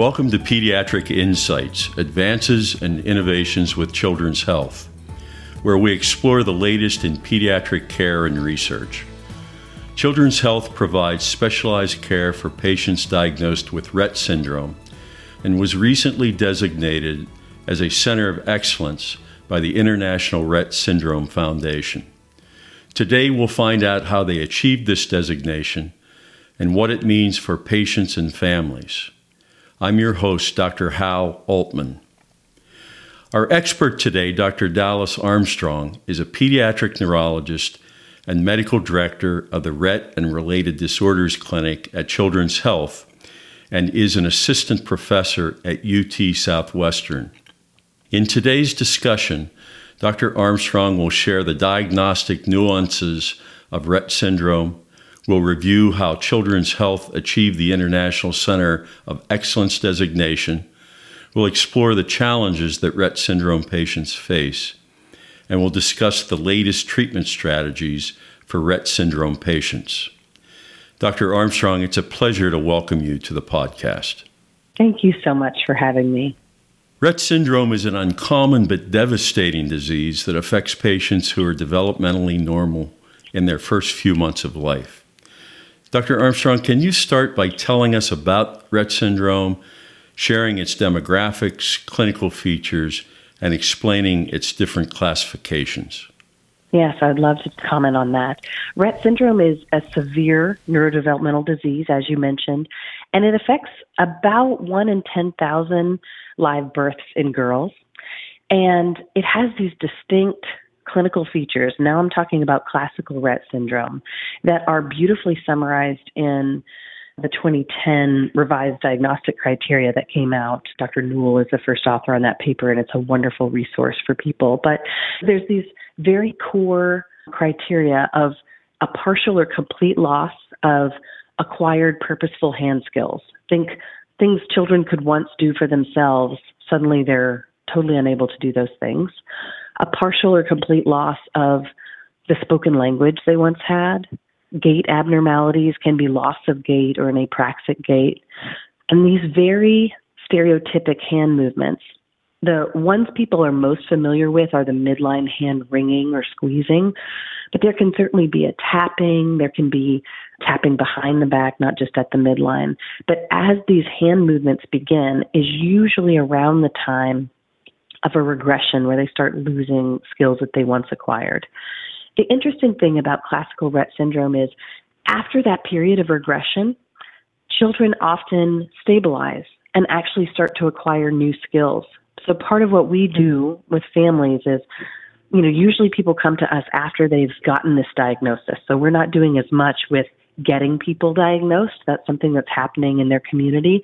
Welcome to Pediatric Insights Advances and Innovations with Children's Health, where we explore the latest in pediatric care and research. Children's Health provides specialized care for patients diagnosed with Rett syndrome and was recently designated as a Center of Excellence by the International Rett Syndrome Foundation. Today, we'll find out how they achieved this designation and what it means for patients and families. I'm your host, Dr. Hal Altman. Our expert today, Dr. Dallas Armstrong, is a pediatric neurologist and medical director of the Rett and Related Disorders Clinic at Children's Health and is an assistant professor at UT Southwestern. In today's discussion, Dr. Armstrong will share the diagnostic nuances of Rett syndrome will review how Children's Health achieved the International Center of Excellence designation, We'll explore the challenges that Rett syndrome patients face, and we'll discuss the latest treatment strategies for Rett syndrome patients. Dr. Armstrong, it's a pleasure to welcome you to the podcast. Thank you so much for having me. Rett syndrome is an uncommon but devastating disease that affects patients who are developmentally normal in their first few months of life. Dr. Armstrong, can you start by telling us about Rett syndrome, sharing its demographics, clinical features, and explaining its different classifications? Yes, I'd love to comment on that. Rett syndrome is a severe neurodevelopmental disease, as you mentioned, and it affects about 1 in 10,000 live births in girls. And it has these distinct clinical features, now I'm talking about classical Rett syndrome, that are beautifully summarized in the 2010 revised diagnostic criteria that came out. Dr. Neul is the first author on that paper, and it's a wonderful resource for people. But there's these very core criteria of a partial or complete loss of acquired purposeful hand skills. Think things children could once do for themselves, suddenly they're totally unable to do those things a partial or complete loss of the spoken language they once had. Gait abnormalities can be loss of gait or an apraxic gait. And these very stereotypic hand movements, the ones people are most familiar with are the midline hand wringing or squeezing, but there can certainly be a tapping, there can be tapping behind the back, not just at the midline. But as these hand movements begin, is usually around the time of a regression where they start losing skills that they once acquired. The interesting thing about classical Rett syndrome is after that period of regression, children often stabilize and actually start to acquire new skills. So part of what we do with families is you know, usually people come to us after they've gotten this diagnosis. So we're not doing as much with getting people diagnosed. That's something that's happening in their community.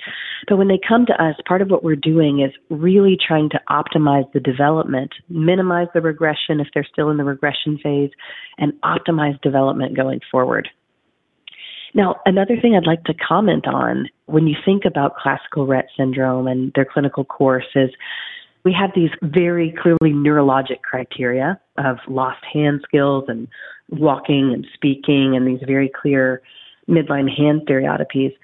But when they come to us, part of what we're doing is really trying to optimize the development, minimize the regression if they're still in the regression phase, and optimize development going forward. Now, another thing I'd like to comment on when you think about classical Rett syndrome and their clinical course is we have these very clearly neurologic criteria of lost hand skills and walking and speaking and these very clear midline hand stereotypies.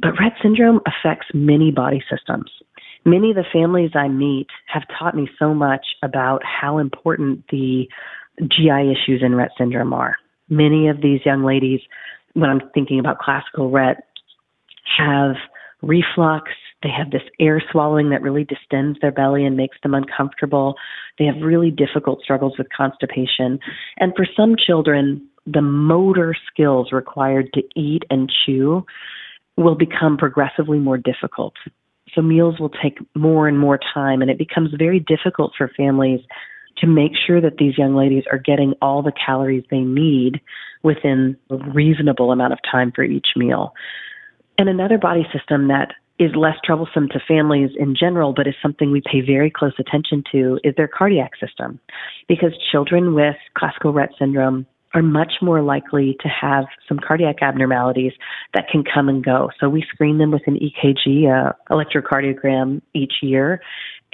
But Rett syndrome affects many body systems. Many of the families I meet have taught me so much about how important the GI issues in Rett syndrome are. Many of these young ladies, when I'm thinking about classical Rett, have reflux, they have this air swallowing that really distends their belly and makes them uncomfortable. They have really difficult struggles with constipation. And for some children, the motor skills required to eat and chew will become progressively more difficult. So meals will take more and more time, and it becomes very difficult for families to make sure that these young ladies are getting all the calories they need within a reasonable amount of time for each meal. And another body system that is less troublesome to families in general, but is something we pay very close attention to, is their cardiac system. Because children with classical Rett syndrome are much more likely to have some cardiac abnormalities that can come and go. So we screen them with an EKG, a electrocardiogram each year.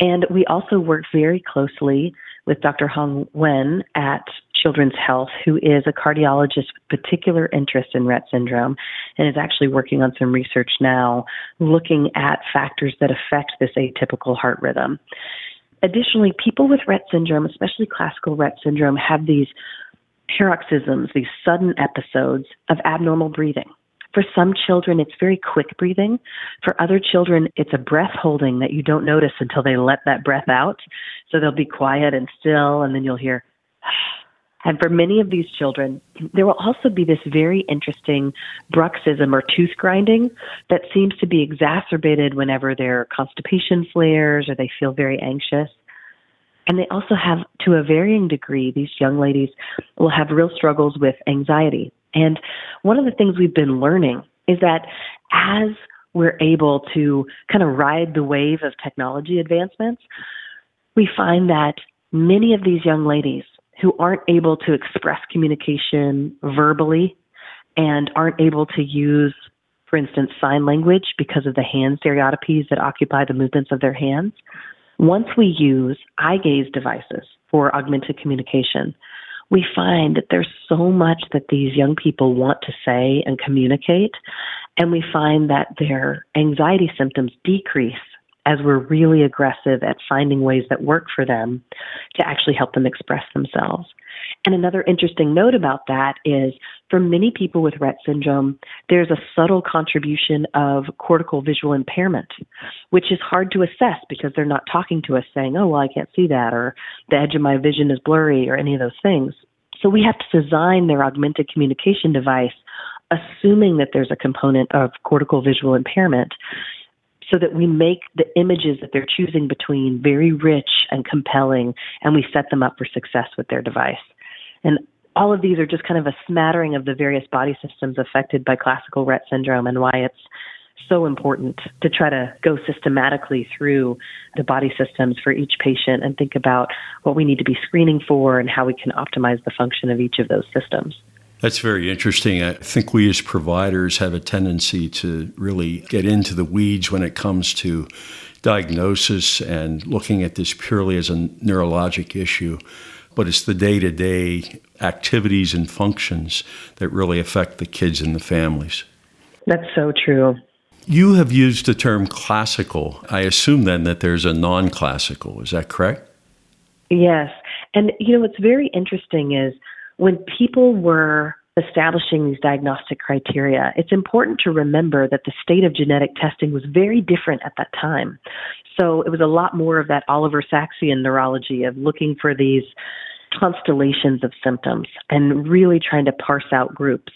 And we also work very closely with Dr. Hong Wen at Children's Health, who is a cardiologist with particular interest in Rett syndrome and is actually working on some research now looking at factors that affect this atypical heart rhythm. Additionally, people with Rett syndrome, especially classical Rett syndrome, have these paroxysms, these sudden episodes of abnormal breathing. For some children, it's very quick breathing. For other children, it's a breath holding that you don't notice until they let that breath out. So they'll be quiet and still, and then you'll hear. And for many of these children, there will also be this very interesting bruxism or tooth grinding that seems to be exacerbated whenever their constipation flares or they feel very anxious. And they also have, to a varying degree, these young ladies will have real struggles with anxiety. And one of the things we've been learning is that as we're able to kind of ride the wave of technology advancements, we find that many of these young ladies who aren't able to express communication verbally and aren't able to use, for instance, sign language because of the hand stereotypies that occupy the movements of their hands. Once we use eye gaze devices for augmented communication, we find that there's so much that these young people want to say and communicate, and we find that their anxiety symptoms decrease as we're really aggressive at finding ways that work for them to actually help them express themselves. And another interesting note about that is for many people with Rett syndrome, there's a subtle contribution of cortical visual impairment, which is hard to assess because they're not talking to us saying, oh, well, I can't see that, or the edge of my vision is blurry, or any of those things. So we have to design their augmented communication device assuming that there's a component of cortical visual impairment so that we make the images that they're choosing between very rich and compelling, and we set them up for success with their device. And all of these are just kind of a smattering of the various body systems affected by classical Rett syndrome and why it's so important to try to go systematically through the body systems for each patient and think about what we need to be screening for and how we can optimize the function of each of those systems. That's very interesting. I think we as providers have a tendency to really get into the weeds when it comes to diagnosis and looking at this purely as a neurologic issue. But it's the day to day activities and functions that really affect the kids and the families. That's so true. You have used the term classical. I assume then that there's a non classical. Is that correct? Yes. And, you know, what's very interesting is when people were establishing these diagnostic criteria, it's important to remember that the state of genetic testing was very different at that time. So it was a lot more of that Oliver Sacksian neurology of looking for these constellations of symptoms and really trying to parse out groups.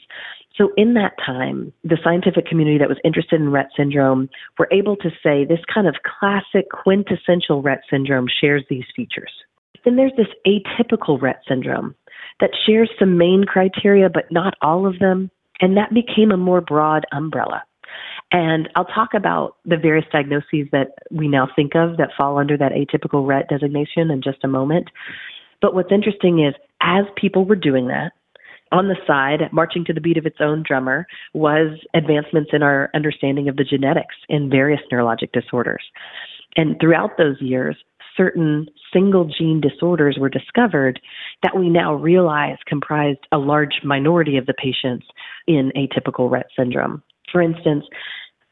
So, in that time, the scientific community that was interested in Rett syndrome were able to say this kind of classic quintessential Rett syndrome shares these features. Then there's this atypical Rett syndrome that shares some main criteria, but not all of them. And that became a more broad umbrella. And I'll talk about the various diagnoses that we now think of that fall under that atypical Rett designation in just a moment. But what's interesting is as people were doing that, on the side, marching to the beat of its own drummer, was advancements in our understanding of the genetics in various neurologic disorders. And throughout those years, certain single gene disorders were discovered that we now realize comprised a large minority of the patients in atypical Rett syndrome. For instance,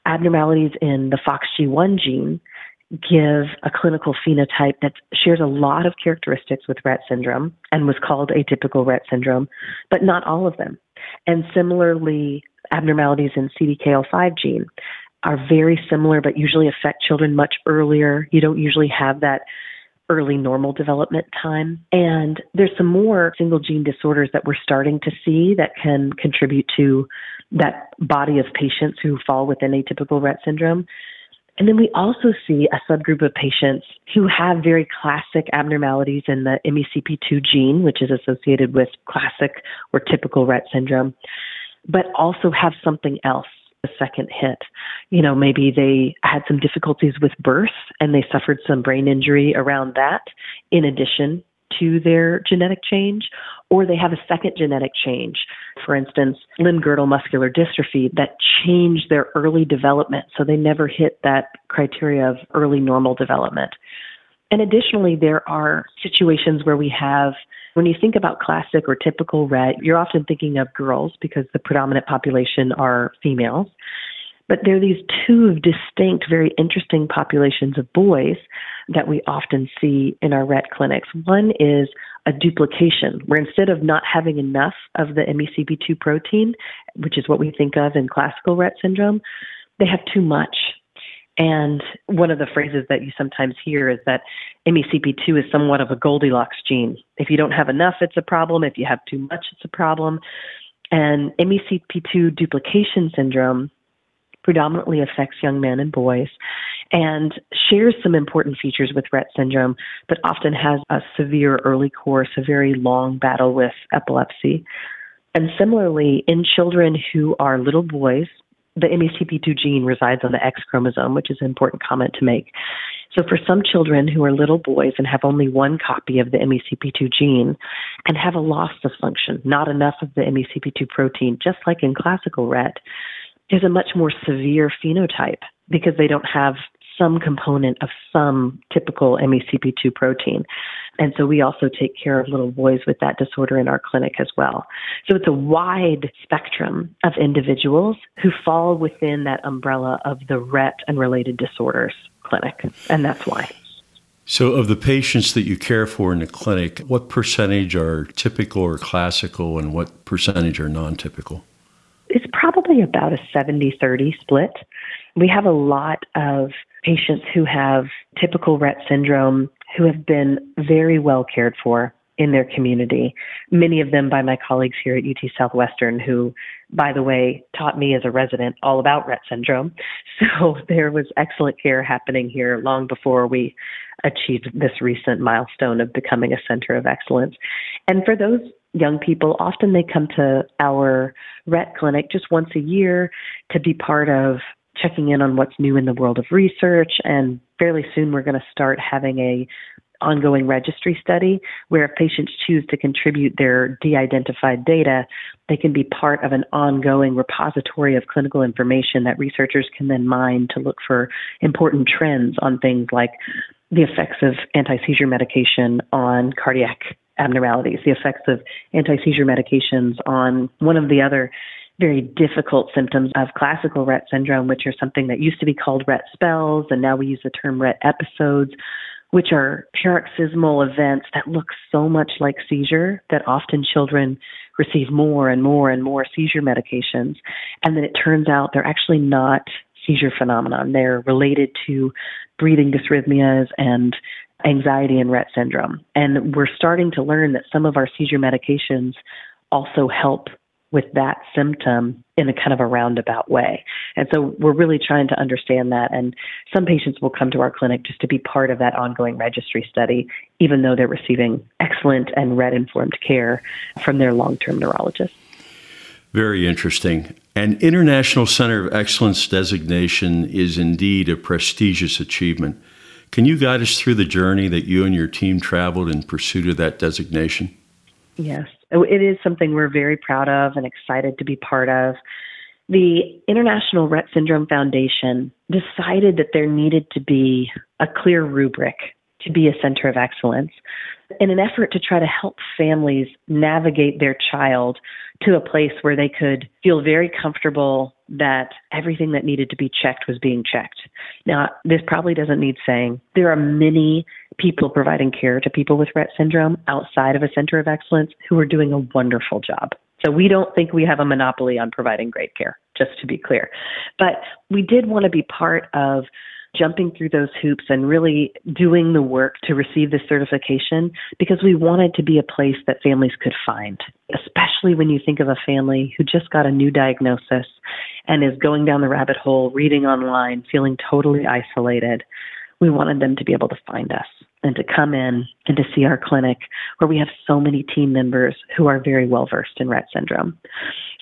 abnormalities in the FOXG1 gene give a clinical phenotype that shares a lot of characteristics with Rett syndrome and was called atypical Rett syndrome, but not all of them. And similarly, abnormalities in CDKL5 gene are very similar, but usually affect children much earlier. You don't usually have that early normal development time. And there's some more single gene disorders that we're starting to see that can contribute to that body of patients who fall within atypical Rett syndrome. And then we also see a subgroup of patients who have very classic abnormalities in the MECP2 gene, which is associated with classic or typical Rett syndrome, but also have something else a second hit. You know, maybe they had some difficulties with birth and they suffered some brain injury around that in addition to their genetic change, or they have a second genetic change, for instance, limb girdle muscular dystrophy, that changed their early development. So they never hit that criteria of early normal development. And additionally, there are situations where we have When you think about classic or typical Rett, you're often thinking of girls because the predominant population are females. But there are these two distinct, very interesting populations of boys that we often see in our Rett clinics. One is a duplication, where instead of not having enough of the MECP2 protein, which is what we think of in classical Rett syndrome, they have too much. And one of the phrases that you sometimes hear is that MECP2 is somewhat of a Goldilocks gene. If you don't have enough, it's a problem. If you have too much, it's a problem. And MECP2 duplication syndrome predominantly affects young men and boys and shares some important features with Rett syndrome, but often has a severe early course, a very long battle with epilepsy. And similarly, in children who are little boys, the MECP2 gene resides on the X chromosome, which is an important comment to make. So, for some children who are little boys and have only one copy of the MECP2 gene and have a loss of function, not enough of the MECP2 protein, just like in classical Rett, there's a much more severe phenotype because they don't have some component of some typical MECP2 protein. And so we also take care of little boys with that disorder in our clinic as well. So it's a wide spectrum of individuals who fall within that umbrella of the Rett and related disorders clinic. And that's why. So, of the patients that you care for in the clinic, what percentage are typical or classical and what percentage are non typical? Probably about a 70 30 split. We have a lot of patients who have typical Rett syndrome who have been very well cared for in their community. Many of them by my colleagues here at UT Southwestern, who, by the way, taught me as a resident all about Rett syndrome. So there was excellent care happening here long before we achieved this recent milestone of becoming a center of excellence. And for those young people, often they come to our Rett clinic just once a year to be part of checking in on what's new in the world of research and fairly soon we're going to start having a ongoing registry study where if patients choose to contribute their de-identified data they can be part of an ongoing repository of clinical information that researchers can then mine to look for important trends on things like the effects of anti-seizure medication on cardiac abnormalities the effects of anti-seizure medications on one of the other very difficult symptoms of classical Rett syndrome, which are something that used to be called Rett spells, and now we use the term Rett episodes, which are paroxysmal events that look so much like seizure that often children receive more and more and more seizure medications. And then it turns out they're actually not seizure phenomenon. They're related to breathing dysrhythmias and anxiety and Rett syndrome. And we're starting to learn that some of our seizure medications also help with that symptom in a kind of a roundabout way. And so we're really trying to understand that. And some patients will come to our clinic just to be part of that ongoing registry study, even though they're receiving excellent and Rett informed care from their long term neurologist. Very interesting. An International Center of Excellence designation is indeed a prestigious achievement. Can you guide us through the journey that you and your team traveled in pursuit of that designation? Yes, it is something we're very proud of and excited to be part of. The International Rett Syndrome Foundation decided that there needed to be a clear rubric to be a center of excellence in an effort to try to help families navigate their child to a place where they could feel very comfortable that everything that needed to be checked was being checked. Now, this probably doesn't need saying. There are many people providing care to people with Rett syndrome outside of a center of excellence who are doing a wonderful job. So we don't think we have a monopoly on providing great care, just to be clear. But we did want to be part of jumping through those hoops and really doing the work to receive the certification because we wanted to be a place that families could find, especially when you think of a family who just got a new diagnosis and is going down the rabbit hole, reading online, feeling totally isolated. We wanted them to be able to find us and to come in and to see our clinic where we have so many team members who are very well versed in Rett syndrome.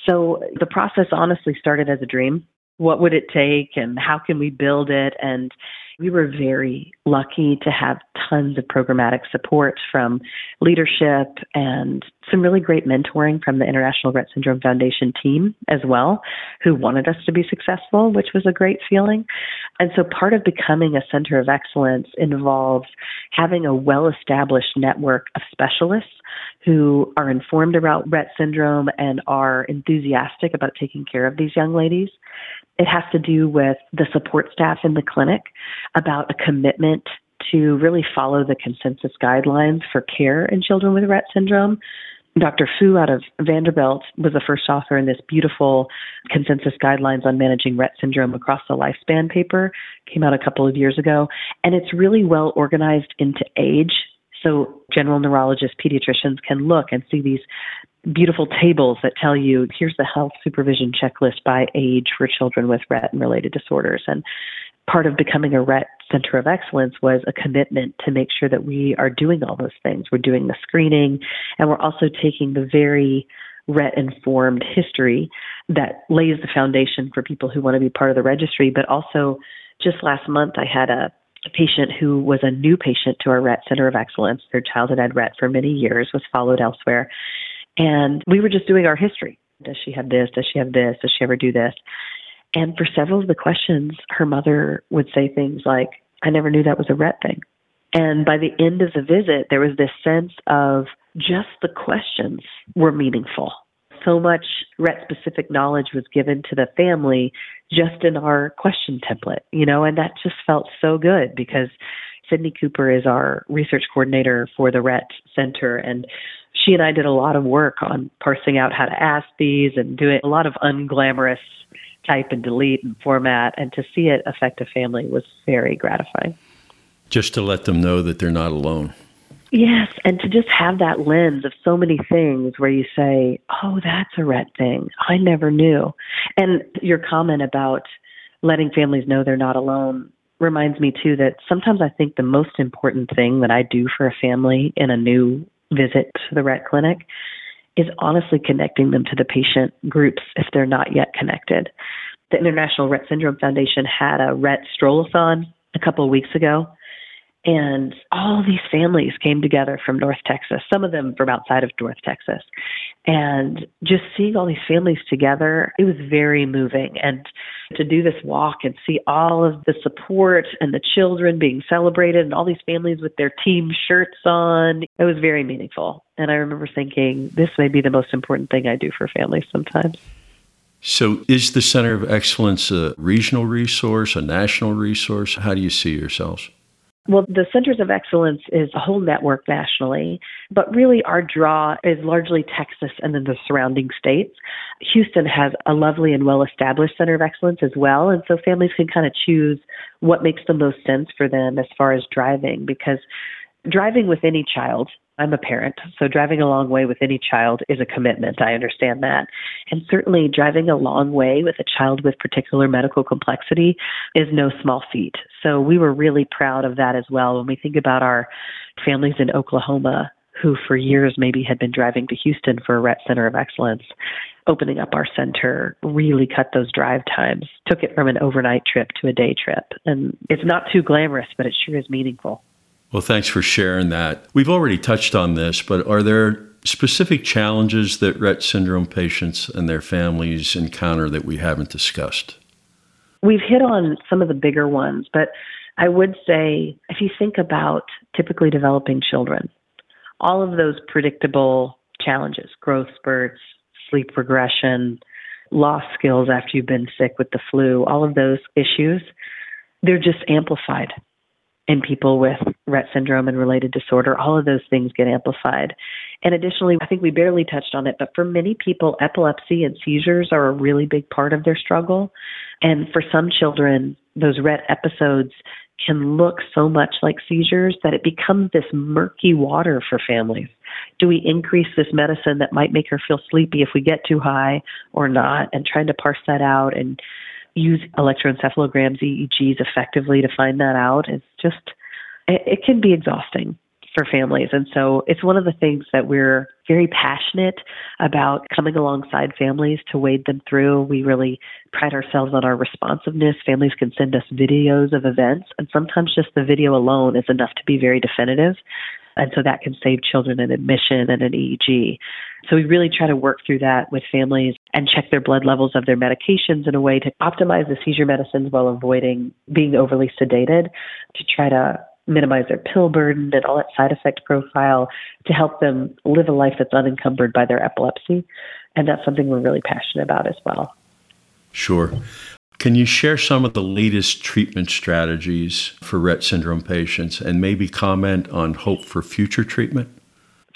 So the process honestly started as a dream what would it take and how can we build it and We were very lucky to have tons of programmatic support from leadership and some really great mentoring from the International Rett Syndrome Foundation team as well, who wanted us to be successful, which was a great feeling. And so part of becoming a center of excellence involves having a well established network of specialists who are informed about Rett syndrome and are enthusiastic about taking care of these young ladies. It has to do with the support staff in the clinic about a commitment to really follow the consensus guidelines for care in children with Rett syndrome. Dr. Fu out of Vanderbilt was the first author in this beautiful consensus guidelines on managing Rett syndrome across the lifespan paper, came out a couple of years ago, and it's really well organized into age. So general neurologists, pediatricians can look and see these beautiful tables that tell you here's the health supervision checklist by age for children with Rett and related disorders. And part of becoming a Rett Center of Excellence was a commitment to make sure that we are doing all those things. We're doing the screening, and we're also taking the very Rett informed history that lays the foundation for people who want to be part of the registry. But also, just last month, I had a, a patient who was a new patient to our Rett Center of Excellence. Their childhood had Rett for many years, was followed elsewhere. And we were just doing our history. Does she have this? Does she have this? Does she ever do this? And for several of the questions, her mother would say things like, I never knew that was a Rett thing. And by the end of the visit, there was this sense of just the questions were meaningful. So much Rett specific knowledge was given to the family just in our question template, you know, and that just felt so good because Sydney Cooper is our research coordinator for the Rett Center. And she and I did a lot of work on parsing out how to ask these and doing a lot of unglamorous type and delete and format, and to see it affect a family was very gratifying. Just to let them know that they're not alone. Yes, and to just have that lens of so many things where you say, oh, that's a Rett thing. I never knew. And your comment about letting families know they're not alone reminds me, too, that sometimes I think the most important thing that I do for a family in a new visit to the Rett clinic is honestly connecting them to the patient groups if they're not yet connected. The International Rett Syndrome Foundation had a Rett strollathon a couple of weeks ago, and all these families came together from North Texas, some of them from outside of North Texas. And just seeing all these families together, it was very moving. And to do this walk and see all of the support and the children being celebrated and all these families with their team shirts on, it was very meaningful. And I remember thinking, this may be the most important thing I do for families sometimes. So, is the Center of Excellence a regional resource, a national resource? How do you see yourselves? Well, the Centers of Excellence is a whole network nationally, but really our draw is largely Texas and then the surrounding states. Houston has a lovely and well established Center of Excellence as well, and so families can kind of choose what makes the most sense for them as far as driving because driving with any child I'm a parent, so driving a long way with any child is a commitment. I understand that. And certainly driving a long way with a child with particular medical complexity is no small feat. So we were really proud of that as well when we think about our families in Oklahoma who for years maybe had been driving to Houston for a Rett Center of Excellence. Opening up our center really cut those drive times, took it from an overnight trip to a day trip. And it's not too glamorous, but it sure is meaningful. Well, thanks for sharing that. We've already touched on this, but are there specific challenges that Rett syndrome patients and their families encounter that we haven't discussed? We've hit on some of the bigger ones, but I would say if you think about typically developing children, all of those predictable challenges, growth spurts, sleep regression, lost skills after you've been sick with the flu, all of those issues, they're just amplified in people with Rett syndrome and related disorder, all of those things get amplified. And additionally, I think we barely touched on it, but for many people, epilepsy and seizures are a really big part of their struggle. And for some children, those Rett episodes can look so much like seizures that it becomes this murky water for families. Do we increase this medicine that might make her feel sleepy if we get too high or not? And trying to parse that out and use electroencephalograms, EEGs effectively to find that out is just, it, it can be exhausting for families. And so it's one of the things that we're very passionate about coming alongside families to wade them through. We really pride ourselves on our responsiveness. Families can send us videos of events, and sometimes just the video alone is enough to be very definitive. And so that can save children an admission and an EEG. So we really try to work through that with families and check their blood levels of their medications in a way to optimize the seizure medicines while avoiding being overly sedated to try to minimize their pill burden and all that side effect profile to help them live a life that's unencumbered by their epilepsy. And that's something we're really passionate about as well. Sure. Can you share some of the latest treatment strategies for Rett syndrome patients and maybe comment on hope for future treatment?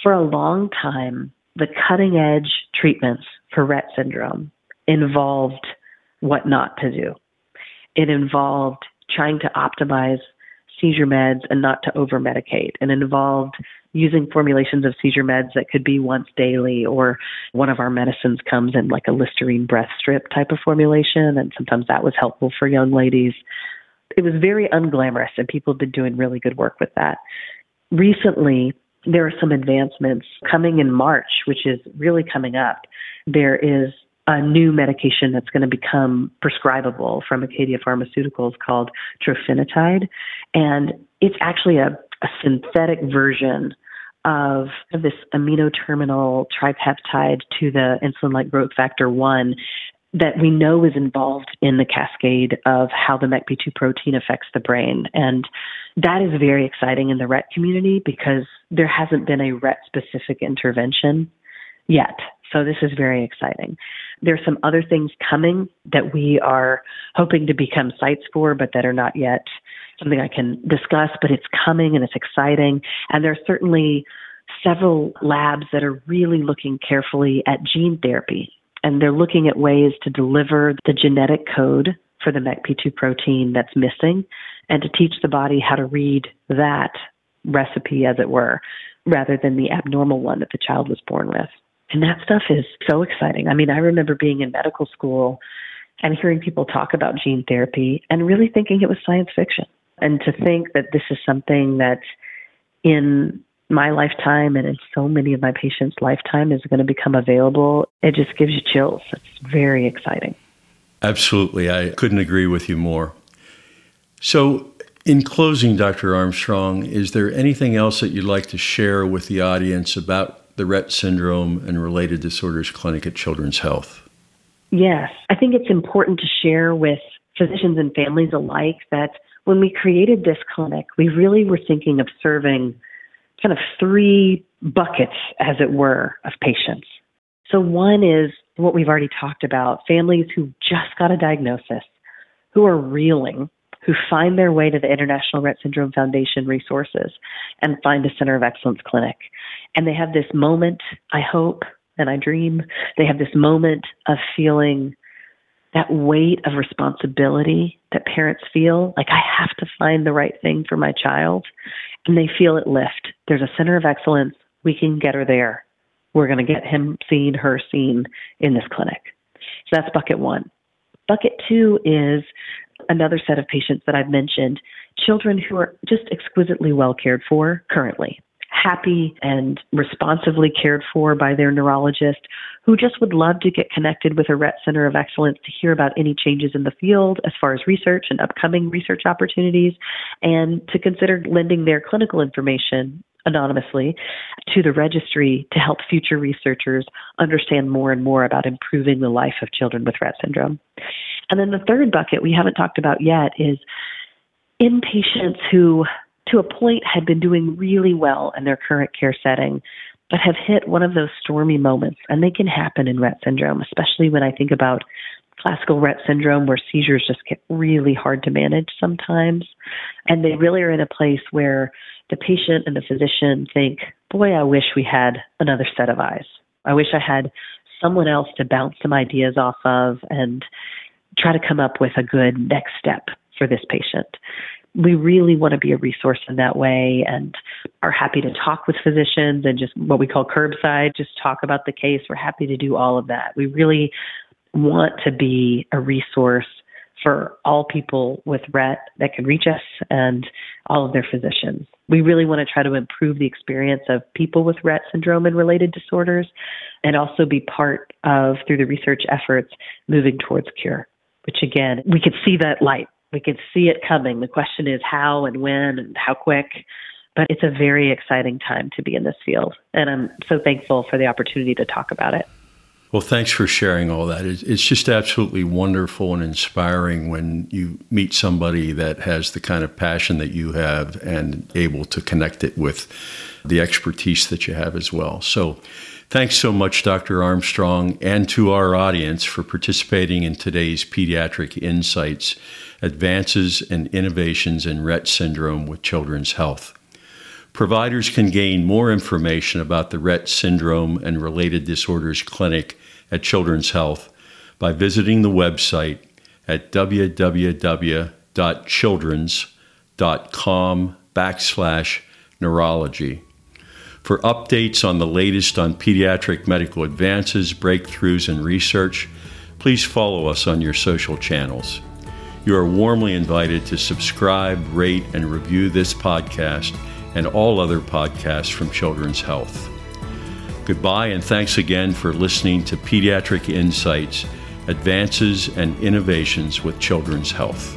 For a long time, the cutting edge treatments for Rett syndrome involved what not to do. It involved trying to optimize seizure meds and not to over medicate, and involved using formulations of seizure meds that could be once daily, or one of our medicines comes in like a Listerine breath strip type of formulation, and sometimes that was helpful for young ladies. It was very unglamorous, and people have been doing really good work with that. Recently, there are some advancements coming in March, which is really coming up. There is a new medication that's going to become prescribable from Acadia Pharmaceuticals called trofinetide. And it's actually a, a synthetic version of this amino terminal tripeptide to the insulin like growth factor 1 that we know is involved in the cascade of how the MECP2 protein affects the brain. And that is very exciting in the Rett community because there hasn't been a Rett specific intervention yet. So this is very exciting. There's some other things coming that we are hoping to become sites for, but that are not yet something I can discuss, but it's coming and it's exciting. And there's certainly several labs that are really looking carefully at gene therapy. And they're looking at ways to deliver the genetic code for the MECP2 protein that's missing and to teach the body how to read that recipe, as it were, rather than the abnormal one that the child was born with. And that stuff is so exciting. I mean, I remember being in medical school and hearing people talk about gene therapy and really thinking it was science fiction. And to think that this is something that in my lifetime and in so many of my patients' lifetime is going to become available, it just gives you chills. It's very exciting. Absolutely. I couldn't agree with you more. So, in closing, Dr. Armstrong, is there anything else that you'd like to share with the audience about the Rett syndrome and related disorders clinic at Children's Health? Yes, I think it's important to share with physicians and families alike that when we created this clinic, we really were thinking of serving kind of three buckets, as it were, of patients. So, one is what we've already talked about families who just got a diagnosis, who are reeling, who find their way to the International Rett Syndrome Foundation resources and find a Center of Excellence clinic. And they have this moment, I hope, and I dream, they have this moment of feeling that weight of responsibility that parents feel like I have to find the right thing for my child. And they feel it lift. There's a center of excellence. We can get her there. We're going to get him seen, her seen in this clinic. So that's bucket one. Bucket two is another set of patients that I've mentioned children who are just exquisitely well cared for currently happy and responsively cared for by their neurologist who just would love to get connected with a Rett Center of Excellence to hear about any changes in the field as far as research and upcoming research opportunities and to consider lending their clinical information anonymously to the registry to help future researchers understand more and more about improving the life of children with Rett syndrome. And then the third bucket we haven't talked about yet is inpatients who to a point had been doing really well in their current care setting, but have hit one of those stormy moments. And they can happen in Rett syndrome, especially when I think about classical Rett syndrome where seizures just get really hard to manage sometimes. And they really are in a place where the patient and the physician think, boy, I wish we had another set of eyes. I wish I had someone else to bounce some ideas off of and try to come up with a good next step for this patient we really want to be a resource in that way and are happy to talk with physicians and just what we call curbside, just talk about the case. We're happy to do all of that. We really want to be a resource for all people with Rett that can reach us and all of their physicians. We really want to try to improve the experience of people with Rett syndrome and related disorders and also be part of, through the research efforts, moving towards cure, which again, we could see that light. We can see it coming. The question is how and when and how quick. But it's a very exciting time to be in this field. And I'm so thankful for the opportunity to talk about it. Well, thanks for sharing all that. It's just absolutely wonderful and inspiring when you meet somebody that has the kind of passion that you have and able to connect it with the expertise that you have as well. So, thanks so much, Dr. Armstrong, and to our audience for participating in today's Pediatric Insights Advances and Innovations in Rett Syndrome with Children's Health. Providers can gain more information about the Rett syndrome and related disorders clinic at Children's Health by visiting the website at www.childrens.com backslash neurology. For updates on the latest on pediatric medical advances, breakthroughs, and research, please follow us on your social channels. You are warmly invited to subscribe, rate, and review this podcast and all other podcasts from Children's Health. Goodbye, and thanks again for listening to Pediatric Insights Advances and Innovations with Children's Health.